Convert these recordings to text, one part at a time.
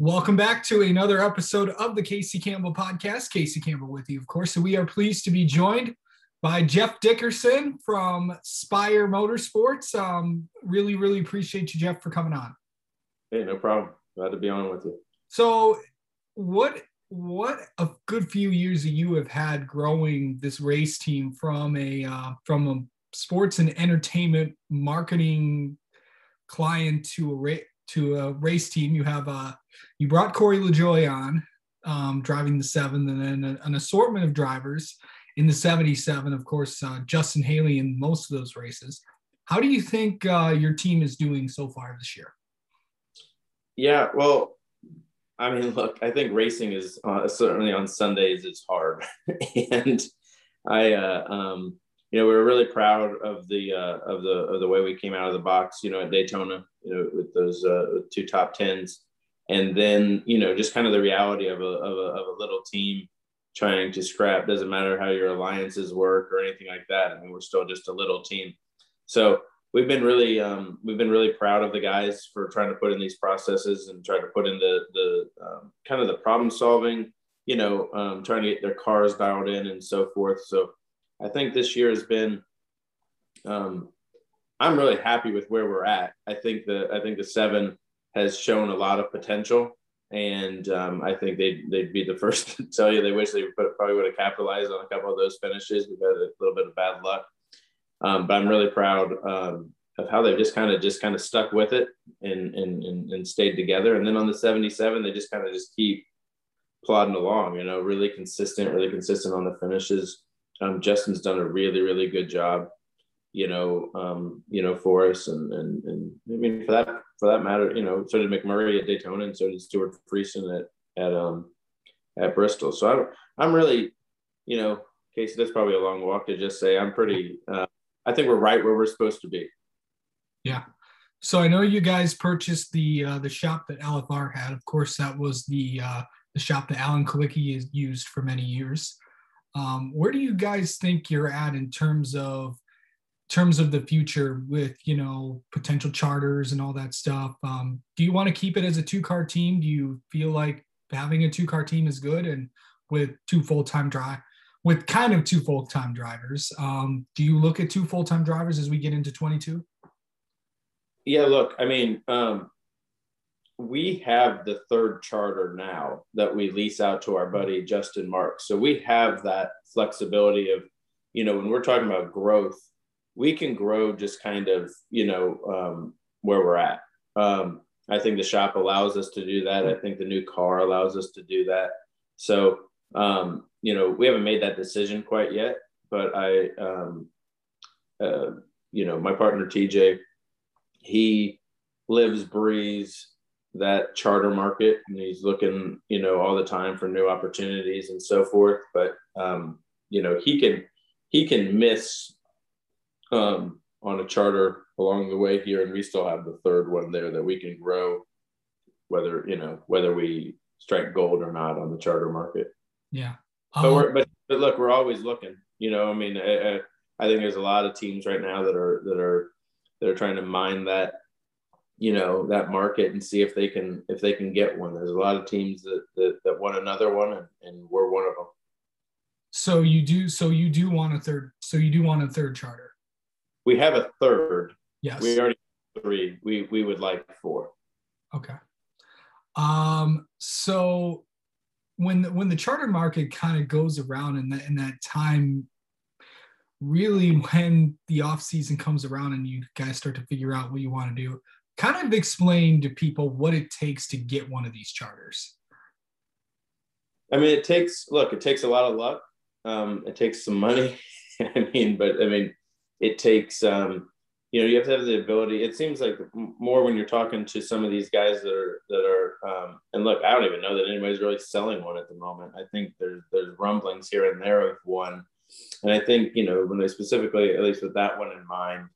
Welcome back to another episode of the Casey Campbell podcast. Casey Campbell with you, of course. So we are pleased to be joined by Jeff Dickerson from Spire Motorsports. Um, really, really appreciate you, Jeff, for coming on. Hey, no problem. Glad to be on with you. So, what what a good few years that you have had growing this race team from a uh, from a sports and entertainment marketing client to a ra- to a race team. You have uh, you brought Corey LaJoie on um, driving the seven, and then a, an assortment of drivers in the 77. Of course, uh, Justin Haley in most of those races. How do you think uh, your team is doing so far this year? Yeah, well, I mean, look, I think racing is uh, certainly on Sundays it's hard, and I, uh, um, you know, we were really proud of the uh, of the of the way we came out of the box, you know, at Daytona, you know, with those uh, two top tens, and then you know, just kind of the reality of a of a, of a little team trying to scrap. Doesn't matter how your alliances work or anything like that. I mean, we're still just a little team, so we've been really um, we've been really proud of the guys for trying to put in these processes and try to put in the the um, kind of the problem solving you know um, trying to get their cars dialed in and so forth so i think this year has been um, i'm really happy with where we're at i think the i think the seven has shown a lot of potential and um, I think they'd, they'd be the first to tell you they wish they probably would have capitalized on a couple of those finishes. We've had a little bit of bad luck um, but I'm really proud um, of how they've just kind of just kind of stuck with it and, and, and and stayed together. And then on the 77, they just kind of just keep plodding along. You know, really consistent, really consistent on the finishes. Um, Justin's done a really really good job. You know, um, you know, for us, and and and I mean for that for that matter, you know, so did McMurray at Daytona, and so did Stewart Friesen at at um at Bristol. So I'm I'm really, you know, Casey, that's probably a long walk to just say I'm pretty uh, I think we're right where we're supposed to be. Yeah. So I know you guys purchased the uh, the shop that LFR had. Of course, that was the uh, the shop that Alan Kulwicki has used for many years. Um, where do you guys think you're at in terms of terms of the future with you know potential charters and all that stuff? Um, do you want to keep it as a two car team? Do you feel like having a two car team is good and with two full time drive with kind of two full time drivers. Um, do you look at two full time drivers as we get into 22? Yeah, look, I mean, um, we have the third charter now that we lease out to our buddy Justin Marks. So we have that flexibility of, you know, when we're talking about growth, we can grow just kind of, you know, um, where we're at. Um, I think the shop allows us to do that. I think the new car allows us to do that. So um, you know, we haven't made that decision quite yet, but I, um, uh, you know, my partner TJ, he lives, breathes that charter market and he's looking, you know, all the time for new opportunities and so forth. But, um, you know, he can, he can miss um, on a charter along the way here. And we still have the third one there that we can grow whether, you know, whether we strike gold or not on the charter market. Yeah. But um, we're but, but look, we're always looking. You know, I mean, I, I think there's a lot of teams right now that are that are that are trying to mine that you know that market and see if they can if they can get one. There's a lot of teams that that, that want another one, and, and we're one of them. So you do so you do want a third so you do want a third charter. We have a third. Yes. We already three. We we would like four. Okay. Um so when the, when the charter market kind of goes around in that in that time really when the off season comes around and you guys start to figure out what you want to do kind of explain to people what it takes to get one of these charters. I mean it takes look it takes a lot of luck. Um, it takes some money. I mean but i mean it takes um, you know you have to have the ability it seems like more when you're talking to some of these guys that are that are um, and look i don't even know that anybody's really selling one at the moment. I think there's there's rumblings here and there of one. And i think you know when they specifically at least with that one in mind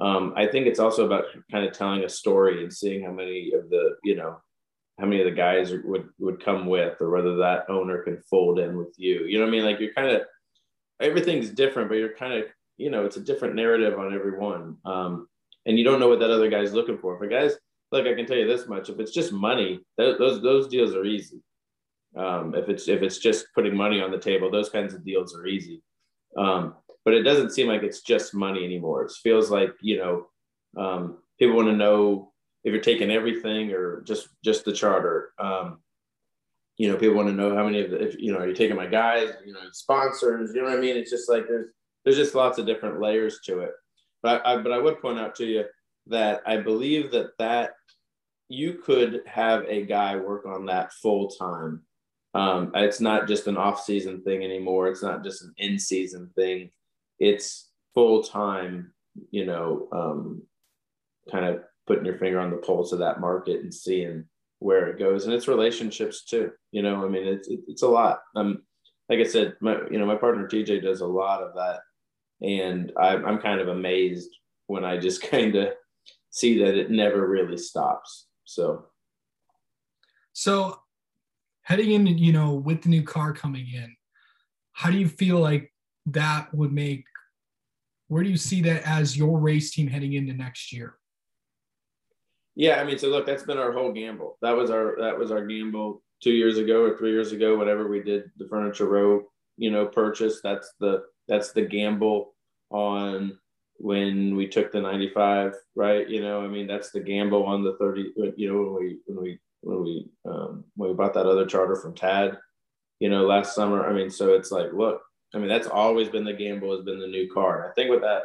um, i think it's also about kind of telling a story and seeing how many of the you know how many of the guys would would come with or whether that owner can fold in with you you know what i mean like you're kind of everything's different but you're kind of you know, it's a different narrative on every one. Um, and you don't know what that other guy's looking for. A guy's look, I can tell you this much: if it's just money, th- those those deals are easy. Um, if it's if it's just putting money on the table, those kinds of deals are easy. Um, but it doesn't seem like it's just money anymore. It feels like you know um, people want to know if you're taking everything or just just the charter. Um, you know, people want to know how many of the, if you know, are you taking my guys? You know, sponsors. You know what I mean? It's just like there's there's just lots of different layers to it. But I, but I would point out to you that I believe that that you could have a guy work on that full time. Um, it's not just an off season thing anymore. It's not just an in season thing. It's full time. You know, um, kind of putting your finger on the pulse of that market and seeing where it goes, and it's relationships too. You know, I mean, it's it's a lot. Um, like I said, my you know my partner TJ does a lot of that, and I'm I'm kind of amazed when I just kind of see that it never really stops. So, so heading in you know with the new car coming in, how do you feel like that would make? Where do you see that as your race team heading into next year? Yeah, I mean, so look, that's been our whole gamble. That was our that was our gamble two years ago or three years ago, whatever we did the furniture row, you know, purchase. That's the that's the gamble on when we took the 95 right you know i mean that's the gamble on the 30 you know when we when we when we um, when we bought that other charter from tad you know last summer i mean so it's like look i mean that's always been the gamble has been the new car i think with that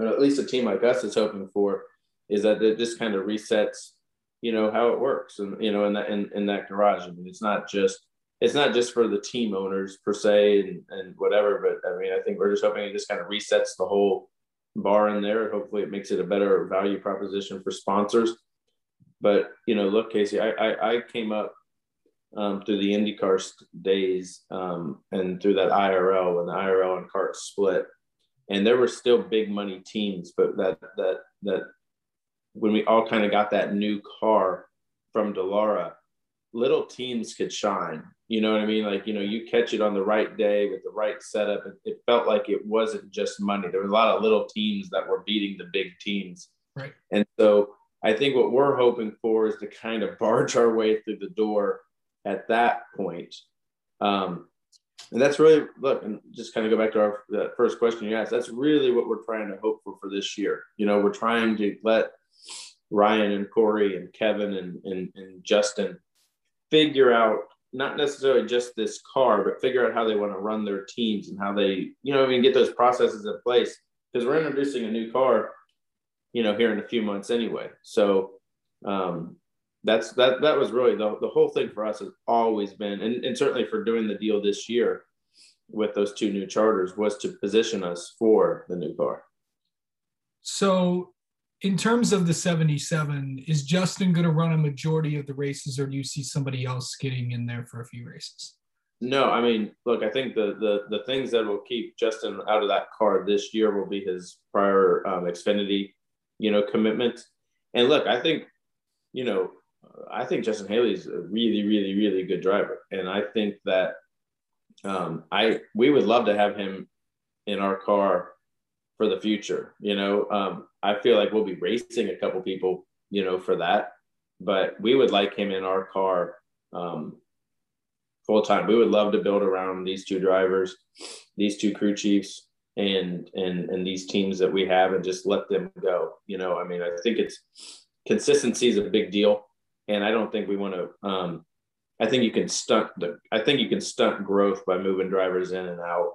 at least a team like us is hoping for is that it just kind of resets you know how it works and you know in that in, in that garage i mean it's not just it's not just for the team owners per se and, and whatever but i mean i think we're just hoping it just kind of resets the whole bar in there. Hopefully, it makes it a better value proposition for sponsors. But you know, look, Casey, I I, I came up um, through the IndyCar days um, and through that IRL when the IRL and CART split, and there were still big money teams, but that that that when we all kind of got that new car from Dallara, little teams could shine. You know what I mean? Like, you know, you catch it on the right day with the right setup. It, it, felt like it wasn't just money. There were a lot of little teams that were beating the big teams. Right. And so I think what we're hoping for is to kind of barge our way through the door at that point. Um, and that's really, look, and just kind of go back to our first question you asked. That's really what we're trying to hope for for this year. You know, we're trying to let Ryan and Corey and Kevin and, and, and Justin figure out not necessarily just this car, but figure out how they want to run their teams and how they, you know, I mean, get those processes in place because we're introducing a new car, you know, here in a few months anyway. So um, that's that. That was really the the whole thing for us has always been, and, and certainly for doing the deal this year with those two new charters was to position us for the new car. So in terms of the 77, is Justin going to run a majority of the races, or do you see somebody else getting in there for a few races? No, I mean, look, I think the the the things that will keep Justin out of that car this year will be his prior um, Xfinity, you know, commitment. And look, I think, you know, I think Justin Haley is a really, really, really good driver, and I think that um, I we would love to have him in our car for the future. You know, um, I feel like we'll be racing a couple people, you know, for that. But we would like him in our car um, full time. We would love to build around these two drivers, these two crew chiefs, and and and these teams that we have, and just let them go. You know, I mean, I think it's consistency is a big deal, and I don't think we want to. Um, I think you can stunt the. I think you can stunt growth by moving drivers in and out.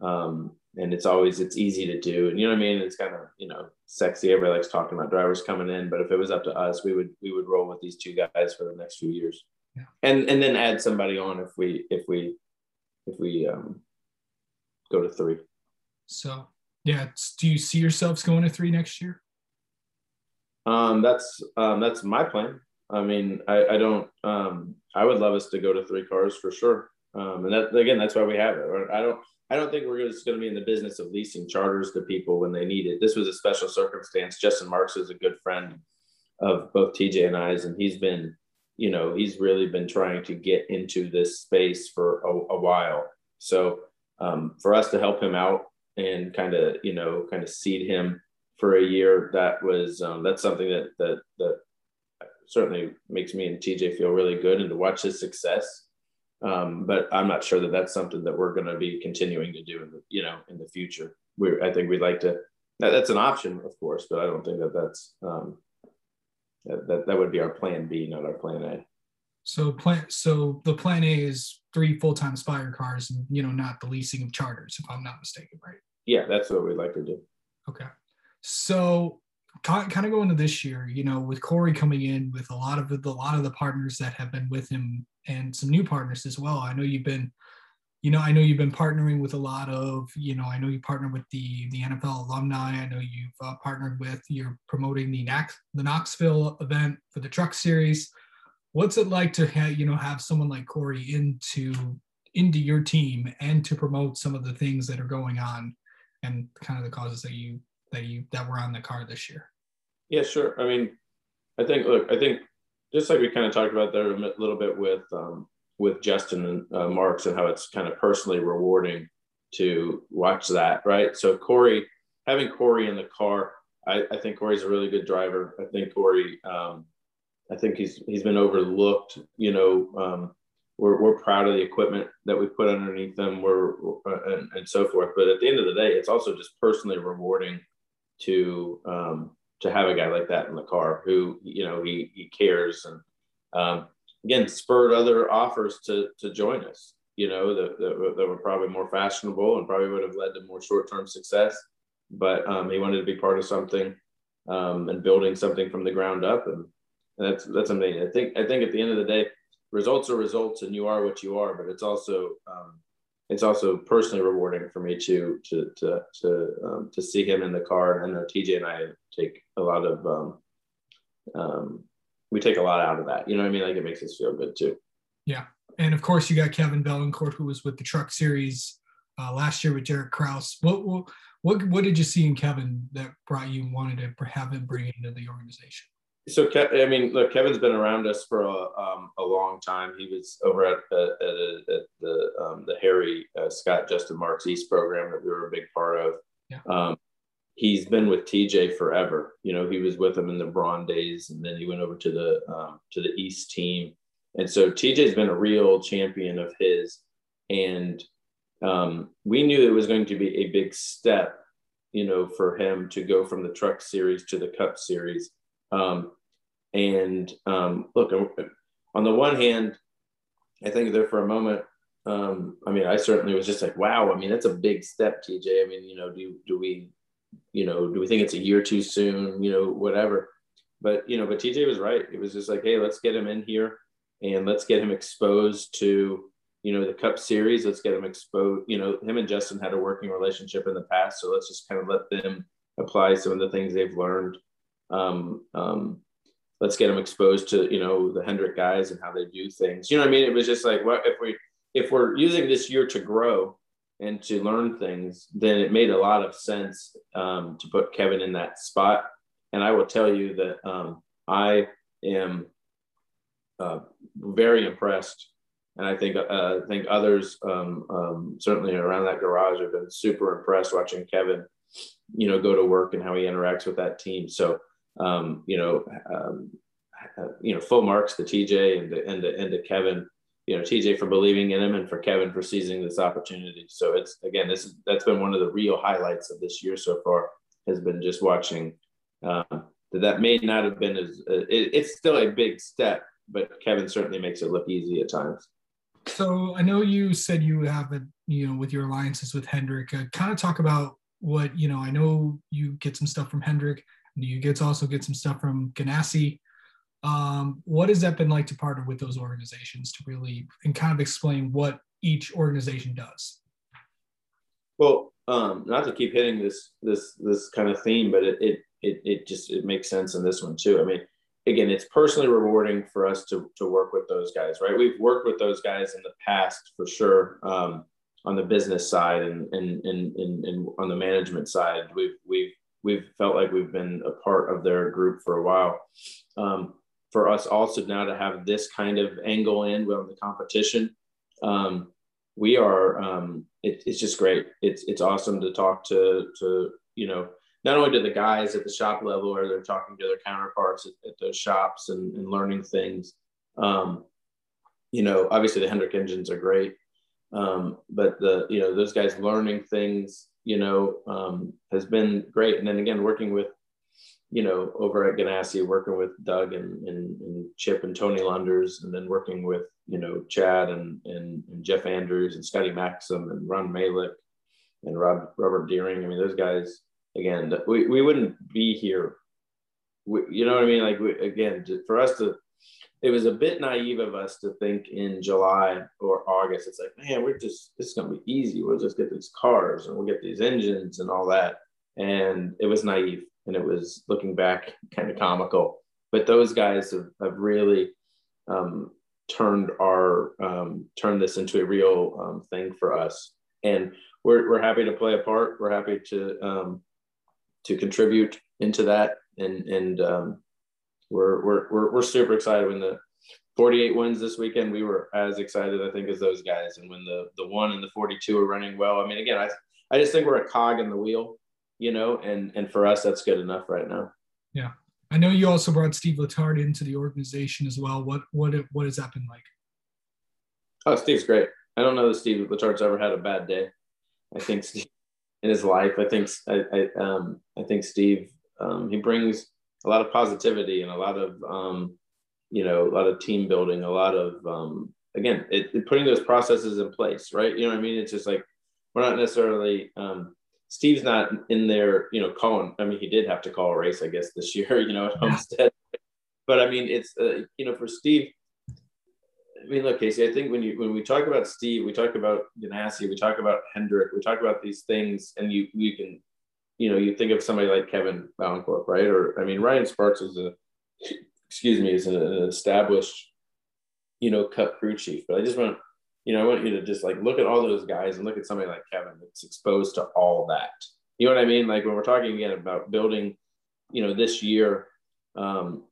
Um, and it's always it's easy to do and you know what i mean it's kind of you know sexy everybody likes talking about drivers coming in but if it was up to us we would we would roll with these two guys for the next few years yeah. and and then add somebody on if we if we if we um go to three so yeah do you see yourselves going to three next year um that's um that's my plan i mean i i don't um i would love us to go to three cars for sure um and that again that's why we have it i don't I don't think we're just going to be in the business of leasing charters to people when they need it. This was a special circumstance. Justin Marks is a good friend of both TJ and I's, and he's been, you know, he's really been trying to get into this space for a, a while. So um, for us to help him out and kind of, you know, kind of seed him for a year, that was um, that's something that that that certainly makes me and TJ feel really good and to watch his success. Um, but I'm not sure that that's something that we're going to be continuing to do in the, you know, in the future. We, I think we'd like to, that, that's an option, of course, but I don't think that that's, um, that, that, that would be our plan B, not our plan A. So plan, so the plan A is three full-time Spire cars and, you know, not the leasing of charters, if I'm not mistaken, right? Yeah, that's what we'd like to do. Okay. So kind of going into this year, you know, with Corey coming in with a lot of the, a lot of the partners that have been with him and some new partners as well. I know you've been, you know, I know you've been partnering with a lot of, you know, I know you partnered with the the NFL alumni. I know you've uh, partnered with. You're promoting the Knox, the Knoxville event for the Truck Series. What's it like to have you know have someone like Corey into into your team and to promote some of the things that are going on and kind of the causes that you that you that were on the card this year? Yeah, sure. I mean, I think look, I think just like we kind of talked about there a little bit with um, with Justin and uh, Marks and how it's kind of personally rewarding to watch that, right? So Corey, having Corey in the car, I, I think Corey's a really good driver. I think Corey, um, I think he's he's been overlooked. You know, um, we're we're proud of the equipment that we put underneath them. We're uh, and, and so forth. But at the end of the day, it's also just personally rewarding to um, to have a guy like that in the car who you know he he cares and um, again spurred other offers to to join us. You know that, that, were probably more fashionable and probably would have led to more short term success. But um, he wanted to be part of something um, and building something from the ground up, and, and that's that's amazing. I think I think at the end of the day, results are results, and you are what you are. But it's also um, it's also personally rewarding for me to to to to um, to see him in the car. And I know TJ and I take a lot of um, um, we take a lot out of that. You know what I mean? Like it makes us feel good too. Yeah, and of course you got Kevin Bellicourt, who was with the Truck Series uh, last year with Derek Kraus. What, what what what did you see in Kevin that brought you wanted to have him bring into the organization? So I mean, look, Kevin's been around us for a, um, a long time. He was over at, at, at, at the um, the Harry uh, Scott Justin Marks East program that we were a big part of. Yeah. Um, he's been with TJ forever. You know, he was with him in the Braun days, and then he went over to the um, to the East team. And so TJ's been a real champion of his, and um, we knew it was going to be a big step, you know, for him to go from the Truck Series to the Cup Series um, and um, look, on the one hand, I think there for a moment, um, I mean, I certainly was just like, wow. I mean, that's a big step, TJ. I mean, you know, do do we, you know, do we think it's a year too soon? You know, whatever. But you know, but TJ was right. It was just like, hey, let's get him in here and let's get him exposed to you know the cup series let's get him exposed you know him and justin had a working relationship in the past so let's just kind of let them apply some of the things they've learned um, um, let's get them exposed to you know the Hendrick guys and how they do things. You know what I mean? It was just like, what if we if we're using this year to grow and to learn things, then it made a lot of sense um, to put Kevin in that spot. And I will tell you that um, I am uh, very impressed, and I think uh, I think others um, um, certainly around that garage have been super impressed watching Kevin, you know, go to work and how he interacts with that team. So um, you know, um, you know, full marks to TJ and to, and to, and to Kevin, you know, TJ for believing in him and for Kevin for seizing this opportunity. So it's again, this is that's been one of the real highlights of this year so far has been just watching um, that that may not have been as uh, it, it's still a big step, but Kevin certainly makes it look easy at times. So I know you said you have a you know with your alliances with Hendrick. Uh, kind of talk about what you know. I know you get some stuff from Hendrick you get to also get some stuff from Ganassi. Um, what has that been like to partner with those organizations to really and kind of explain what each organization does? Well, um, not to keep hitting this this this kind of theme, but it, it it it just it makes sense in this one too. I mean, again, it's personally rewarding for us to to work with those guys, right? We've worked with those guys in the past for sure. Um, on the business side and, and, and, and, and on the management side, we've, we've we've felt like we've been a part of their group for a while. Um, for us also now to have this kind of angle in with the competition, um, we are. Um, it, it's just great. It's it's awesome to talk to to you know not only to the guys at the shop level or they're talking to their counterparts at, at those shops and, and learning things. Um, you know, obviously the Hendrick engines are great, um, but the you know those guys learning things, you know, um, has been great. And then again, working with you know, over at Ganassi, working with Doug and, and, and, Chip and Tony Lunders, and then working with, you know, Chad and, and, and Jeff Andrews and Scotty Maxim and Ron Malec and Rob, Robert Deering. I mean, those guys, again, we, we wouldn't be here. We, you know what I mean? Like, we, again, for us to, it was a bit naive of us to think in July or August, it's like, man, we're just, this is going to be easy. We'll just get these cars and we'll get these engines and all that. And it was naive and it was looking back kind of comical. But those guys have, have really um, turned our um, turned this into a real um, thing for us, and we're we're happy to play a part. We're happy to um, to contribute into that, and and um, we're, we're we're we're super excited when the 48 wins this weekend. We were as excited, I think, as those guys, and when the the one and the 42 are running well. I mean, again, I I just think we're a cog in the wheel you know, and and for us that's good enough right now. Yeah. I know you also brought Steve Letarte into the organization as well. What what what has that been like? Oh, Steve's great. I don't know that Steve Letarte's ever had a bad day. I think Steve, in his life, I think I, I um I think Steve um, he brings a lot of positivity and a lot of um, you know a lot of team building, a lot of um, again it, it putting those processes in place, right? You know what I mean? It's just like we're not necessarily um, Steve's not in there, you know, calling. I mean, he did have to call a race, I guess, this year, you know, at Homestead. But I mean, it's uh, you know, for Steve. I mean, look, Casey. I think when you when we talk about Steve, we talk about Ganassi, we talk about Hendrick, we talk about these things, and you you can, you know, you think of somebody like Kevin Bellicourt, right? Or I mean, Ryan Sparks is a, excuse me, is an established, you know, Cup crew chief. But I just want you know, I want you to just like look at all those guys and look at somebody like Kevin that's exposed to all that. You know what I mean? Like when we're talking again about building, you know, this year um,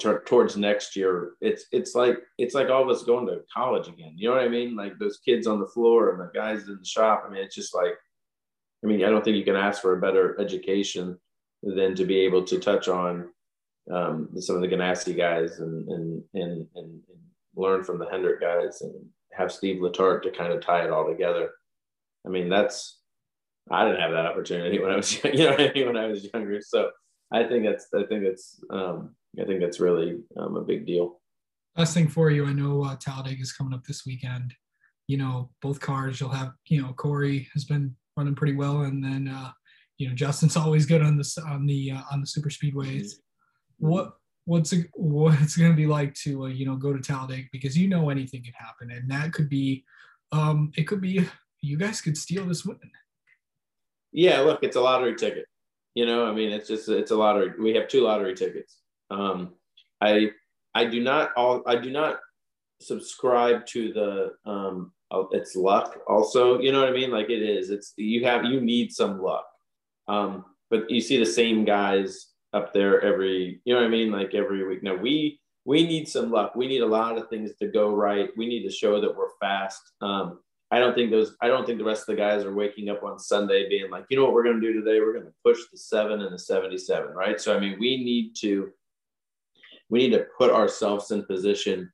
t- towards next year, it's it's like it's like all of us going to college again. You know what I mean? Like those kids on the floor and the guys in the shop. I mean, it's just like, I mean, I don't think you can ask for a better education than to be able to touch on um, some of the Ganassi guys and and and and, learn from the Hendrick guys and have Steve Letarte to kind of tie it all together. I mean, that's I didn't have that opportunity when I was you know when I was younger. So I think that's I think that's, um, I think that's really um, a big deal. Last thing for you, I know uh, Talladega is coming up this weekend. You know, both cars you'll have. You know, Corey has been running pretty well, and then uh, you know Justin's always good on the on the uh, on the super speedways. What what's it what it's going to be like to uh, you know go to Talladega because you know anything can happen and that could be um it could be you guys could steal this win. Yeah, look, it's a lottery ticket. You know, I mean, it's just it's a lottery. We have two lottery tickets. Um, I I do not all I do not subscribe to the um it's luck also you know what i mean like it is it's you have you need some luck um but you see the same guys up there every, you know what I mean? Like every week. Now we we need some luck. We need a lot of things to go right. We need to show that we're fast. Um, I don't think those. I don't think the rest of the guys are waking up on Sunday being like, you know what we're going to do today? We're going to push the seven and the seventy-seven, right? So I mean, we need to we need to put ourselves in position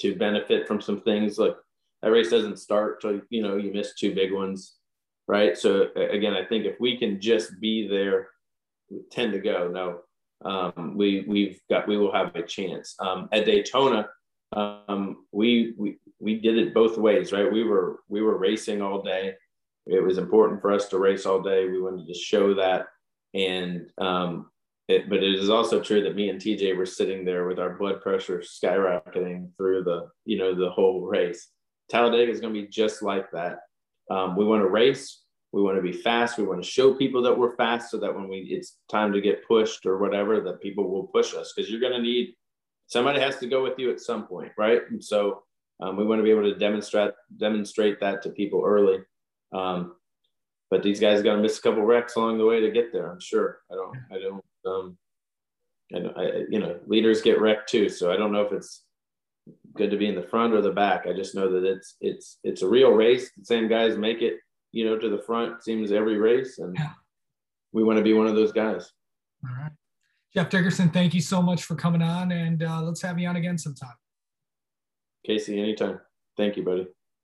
to benefit from some things. Like that race doesn't start till you know you miss two big ones, right? So again, I think if we can just be there 10 to go. No, um, we we've got we will have a chance um, at Daytona. Um, we we we did it both ways, right? We were we were racing all day. It was important for us to race all day. We wanted to show that, and um, it, but it is also true that me and TJ were sitting there with our blood pressure skyrocketing through the you know the whole race. Talladega is going to be just like that. Um, we want to race we want to be fast we want to show people that we're fast so that when we it's time to get pushed or whatever that people will push us because you're going to need somebody has to go with you at some point right? And so um, we want to be able to demonstrate demonstrate that to people early. Um, but these guys got to miss a couple wrecks along the way to get there i'm sure. I don't i don't um and I, you know leaders get wrecked too so i don't know if it's good to be in the front or the back. I just know that it's it's it's a real race. The same guys make it, you know, to the front seems every race, and we want to be one of those guys. All right, Jeff Dickerson, thank you so much for coming on, and uh, let's have you on again sometime. Casey, anytime. Thank you, buddy.